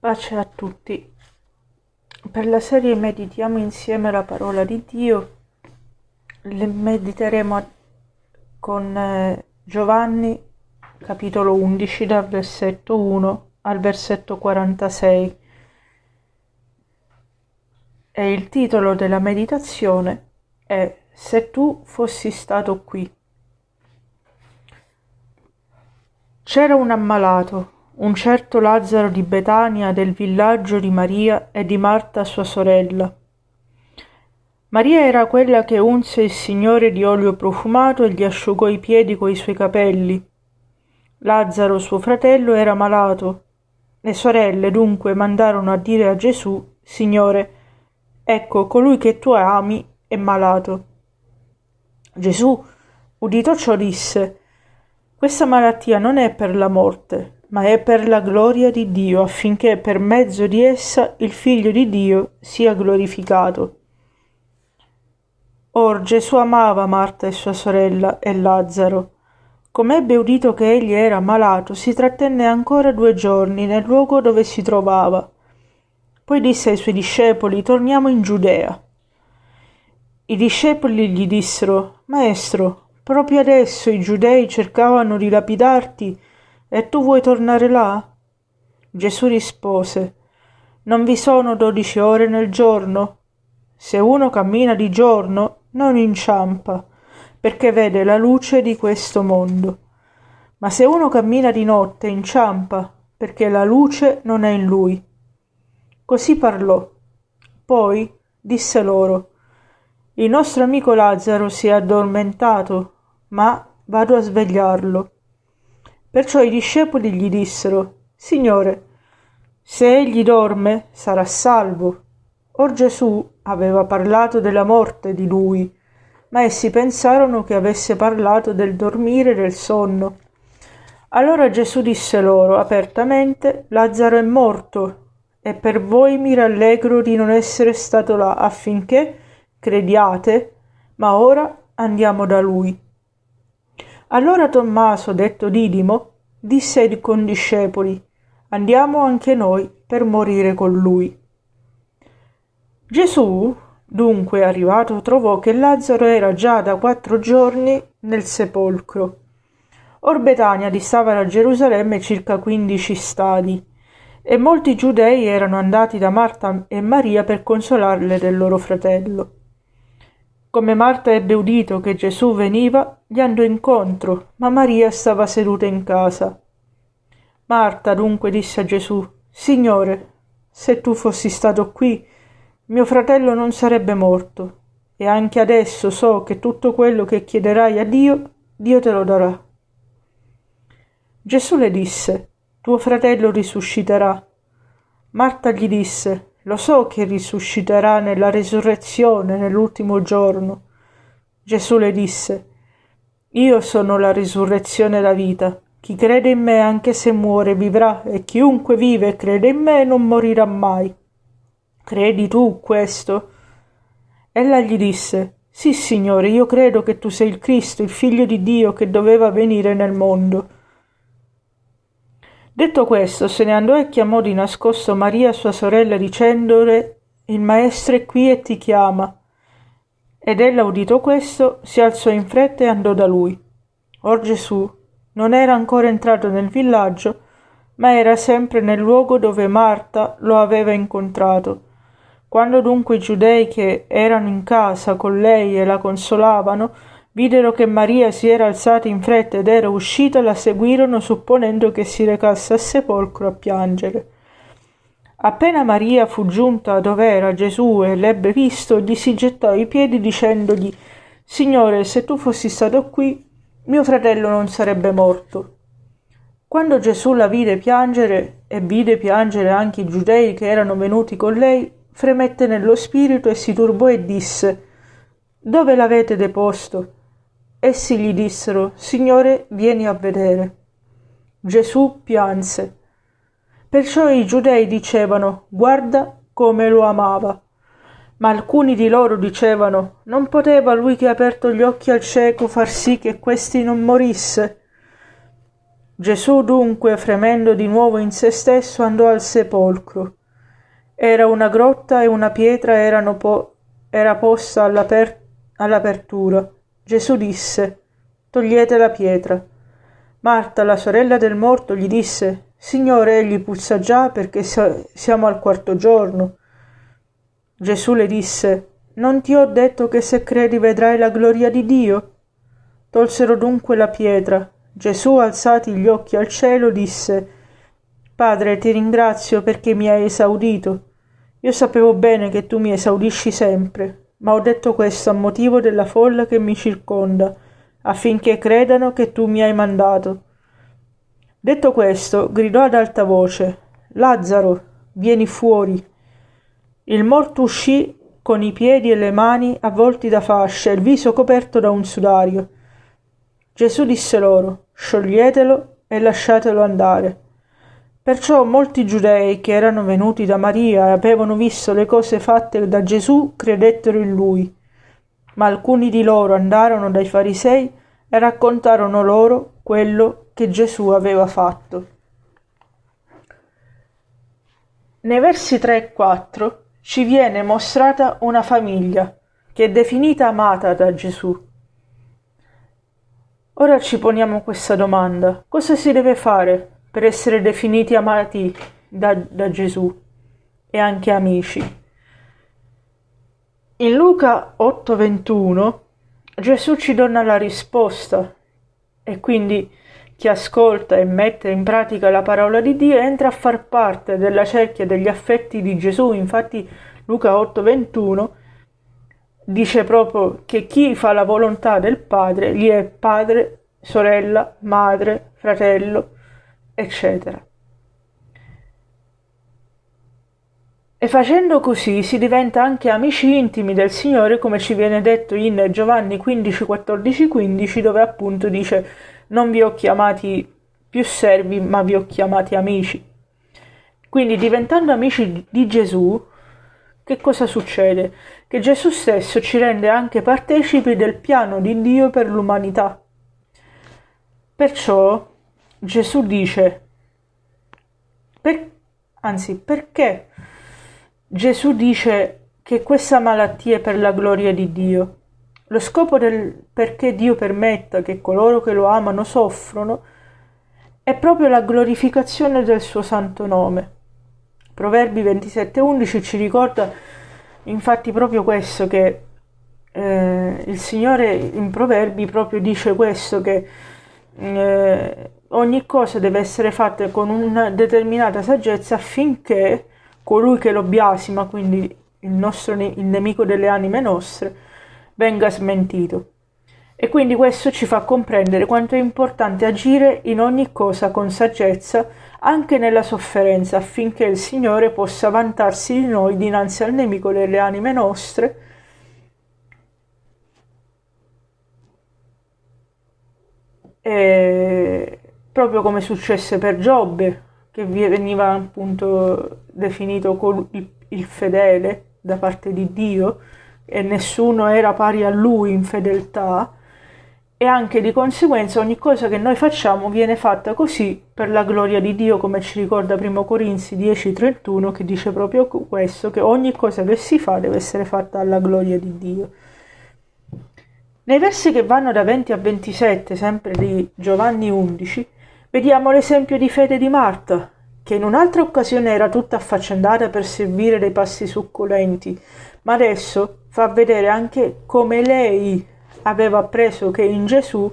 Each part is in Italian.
Pace a tutti. Per la serie Meditiamo insieme la parola di Dio. Le mediteremo con eh, Giovanni capitolo 11 dal versetto 1 al versetto 46. E il titolo della meditazione è Se tu fossi stato qui. C'era un ammalato un certo Lazzaro di Betania del villaggio di Maria e di Marta sua sorella. Maria era quella che unse il Signore di olio profumato e gli asciugò i piedi coi suoi capelli. Lazzaro, suo fratello, era malato. Le sorelle dunque mandarono a dire a Gesù, Signore, ecco colui che tu ami è malato. Gesù, udito ciò, disse, Questa malattia non è per la morte, ma è per la gloria di Dio, affinché per mezzo di essa il Figlio di Dio sia glorificato. Or Gesù amava Marta e sua sorella e Lazzaro. Come ebbe udito che egli era malato, si trattenne ancora due giorni nel luogo dove si trovava. Poi disse ai suoi discepoli, torniamo in Giudea. I discepoli gli dissero, Maestro, proprio adesso i giudei cercavano di lapidarti e tu vuoi tornare là? Gesù rispose, Non vi sono dodici ore nel giorno? Se uno cammina di giorno, non inciampa, perché vede la luce di questo mondo. Ma se uno cammina di notte, inciampa, perché la luce non è in lui. Così parlò. Poi disse loro, Il nostro amico Lazzaro si è addormentato, ma vado a svegliarlo. Perciò i discepoli gli dissero, Signore, se egli dorme sarà salvo. Or Gesù aveva parlato della morte di lui, ma essi pensarono che avesse parlato del dormire del sonno. Allora Gesù disse loro apertamente, Lazzaro è morto, e per voi mi rallegro di non essere stato là affinché crediate, ma ora andiamo da lui. Allora Tommaso, detto Didimo, disse ai condiscepoli, andiamo anche noi per morire con lui. Gesù, dunque arrivato, trovò che Lazzaro era già da quattro giorni nel sepolcro. Or Betania distava da Gerusalemme circa quindici stadi, e molti giudei erano andati da Marta e Maria per consolarle del loro fratello. Come Marta ebbe udito che Gesù veniva, gli andò incontro, ma Maria stava seduta in casa. Marta dunque disse a Gesù, Signore, se tu fossi stato qui, mio fratello non sarebbe morto, e anche adesso so che tutto quello che chiederai a Dio, Dio te lo darà. Gesù le disse, Tuo fratello risusciterà. Marta gli disse, lo so che risusciterà nella risurrezione nell'ultimo giorno. Gesù le disse, Io sono la risurrezione e la vita. Chi crede in me, anche se muore, vivrà, e chiunque vive e crede in me non morirà mai. Credi tu questo? Ella gli disse, Sì, Signore, io credo che tu sei il Cristo, il figlio di Dio che doveva venire nel mondo. Detto questo, se ne andò e chiamò di nascosto Maria sua sorella dicendole Il maestro è qui e ti chiama. Ed ella udito questo, si alzò in fretta e andò da lui. Or Gesù non era ancora entrato nel villaggio, ma era sempre nel luogo dove Marta lo aveva incontrato. Quando dunque i giudei che erano in casa con lei e la consolavano, videro che Maria si era alzata in fretta ed era uscita, la seguirono supponendo che si recasse al sepolcro a piangere. Appena Maria fu giunta dove era Gesù e l'ebbe visto, gli si gettò ai piedi dicendogli Signore, se tu fossi stato qui, mio fratello non sarebbe morto. Quando Gesù la vide piangere e vide piangere anche i giudei che erano venuti con lei, fremette nello spirito e si turbò e disse Dove l'avete deposto? Essi gli dissero, Signore, vieni a vedere. Gesù pianse. Perciò i giudei dicevano, guarda come lo amava. Ma alcuni di loro dicevano, non poteva lui che ha aperto gli occhi al cieco far sì che questi non morisse? Gesù dunque, fremendo di nuovo in se stesso, andò al sepolcro. Era una grotta e una pietra erano po- era posta all'aper- all'apertura. Gesù disse, togliete la pietra. Marta, la sorella del morto, gli disse, Signore, egli puzza già perché siamo al quarto giorno. Gesù le disse, Non ti ho detto che se credi vedrai la gloria di Dio? Tolsero dunque la pietra. Gesù, alzati gli occhi al cielo, disse, Padre, ti ringrazio perché mi hai esaudito. Io sapevo bene che tu mi esaudisci sempre, ma ho detto questo a motivo della folla che mi circonda, affinché credano che tu mi hai mandato. Detto questo, gridò ad alta voce, Lazzaro, vieni fuori. Il morto uscì con i piedi e le mani avvolti da fasce e il viso coperto da un sudario. Gesù disse loro, scioglietelo e lasciatelo andare. Perciò molti giudei che erano venuti da Maria e avevano visto le cose fatte da Gesù credettero in lui. Ma alcuni di loro andarono dai farisei e raccontarono loro quello che Gesù aveva fatto. Nei versi 3 e 4 ci viene mostrata una famiglia che è definita amata da Gesù Ora ci poniamo questa domanda: cosa si deve fare per essere definiti amati da, da Gesù e anche amici? In Luca 8:21 Gesù ci dona la risposta e quindi chi ascolta e mette in pratica la parola di Dio entra a far parte della cerchia degli affetti di Gesù. Infatti Luca 8:21 dice proprio che chi fa la volontà del padre gli è padre, sorella, madre, fratello, eccetera. E facendo così si diventa anche amici intimi del Signore, come ci viene detto in Giovanni 15, 14, 15, dove appunto dice non vi ho chiamati più servi, ma vi ho chiamati amici. Quindi diventando amici di Gesù, che cosa succede? Che Gesù stesso ci rende anche partecipi del piano di Dio per l'umanità. Perciò Gesù dice, per, anzi perché Gesù dice che questa malattia è per la gloria di Dio? Lo scopo del perché Dio permetta che coloro che lo amano soffrono è proprio la glorificazione del suo santo nome. Proverbi 27:11 ci ricorda infatti proprio questo che eh, il Signore in Proverbi proprio dice questo che eh, ogni cosa deve essere fatta con una determinata saggezza affinché colui che lo biasima, quindi il, nostro, il nemico delle anime nostre, venga smentito. E quindi questo ci fa comprendere quanto è importante agire in ogni cosa con saggezza anche nella sofferenza, affinché il Signore possa vantarsi di noi dinanzi al nemico delle anime nostre. E proprio come successe per Giobbe, che veniva appunto definito il fedele da parte di Dio, e nessuno era pari a lui in fedeltà, e anche di conseguenza ogni cosa che noi facciamo viene fatta così per la gloria di Dio, come ci ricorda 1 Corinzi 10:31 che dice proprio questo, che ogni cosa che si fa deve essere fatta alla gloria di Dio. Nei versi che vanno da 20 a 27, sempre di Giovanni 11, vediamo l'esempio di fede di Marta, che in un'altra occasione era tutta affaccendata per servire dei passi succulenti, ma adesso fa vedere anche come lei aveva appreso che in Gesù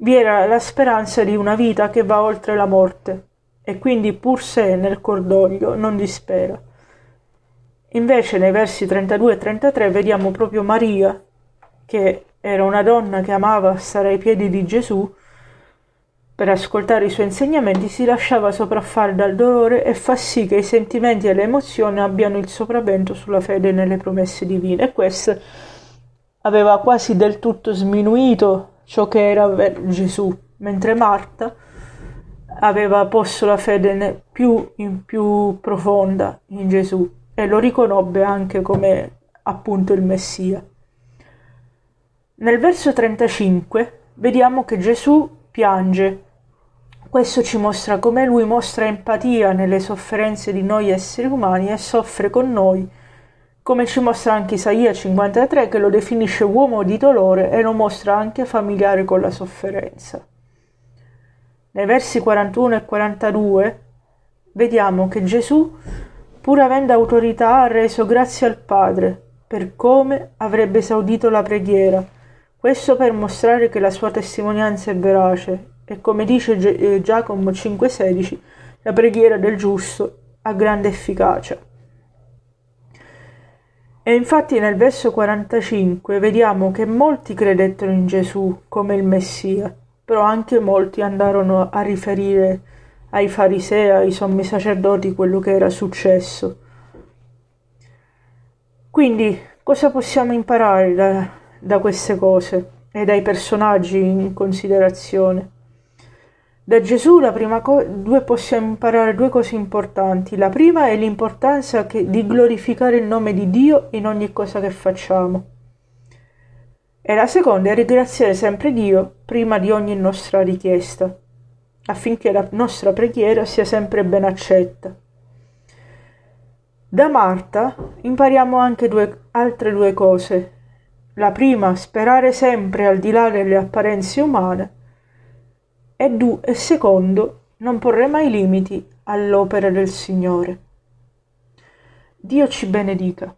vi era la speranza di una vita che va oltre la morte e quindi pur se nel cordoglio non dispera. Invece nei versi 32 e 33 vediamo proprio Maria, che era una donna che amava stare ai piedi di Gesù, per ascoltare i suoi insegnamenti si lasciava sopraffare dal dolore e fa sì che i sentimenti e le emozioni abbiano il sopravvento sulla fede nelle promesse divine. E questo aveva quasi del tutto sminuito ciò che era Gesù, mentre Marta aveva posto la fede più in più profonda in Gesù e lo riconobbe anche come appunto il Messia. Nel verso 35 vediamo che Gesù piange Questo ci mostra come lui mostra empatia nelle sofferenze di noi esseri umani e soffre con noi, come ci mostra anche Isaia 53 che lo definisce uomo di dolore e lo mostra anche familiare con la sofferenza. Nei versi 41 e 42 vediamo che Gesù, pur avendo autorità, ha reso grazie al Padre per come avrebbe esaudito la preghiera, questo per mostrare che la sua testimonianza è verace e come dice eh, Giacomo 5,16, la preghiera del giusto ha grande efficacia. E infatti nel verso 45 vediamo che molti credettero in Gesù come il Messia, però anche molti andarono a riferire ai farisei, ai sommi sacerdoti quello che era successo. Quindi cosa possiamo imparare da, da queste cose e dai personaggi in considerazione? Da Gesù co- due possiamo imparare due cose importanti. La prima è l'importanza che, di glorificare il nome di Dio in ogni cosa che facciamo. E la seconda è ringraziare sempre Dio prima di ogni nostra richiesta, affinché la nostra preghiera sia sempre ben accetta. Da Marta impariamo anche due, altre due cose. La prima, sperare sempre al di là delle apparenze umane e, du- e secondo, non porre mai limiti all'opera del Signore. Dio ci benedica.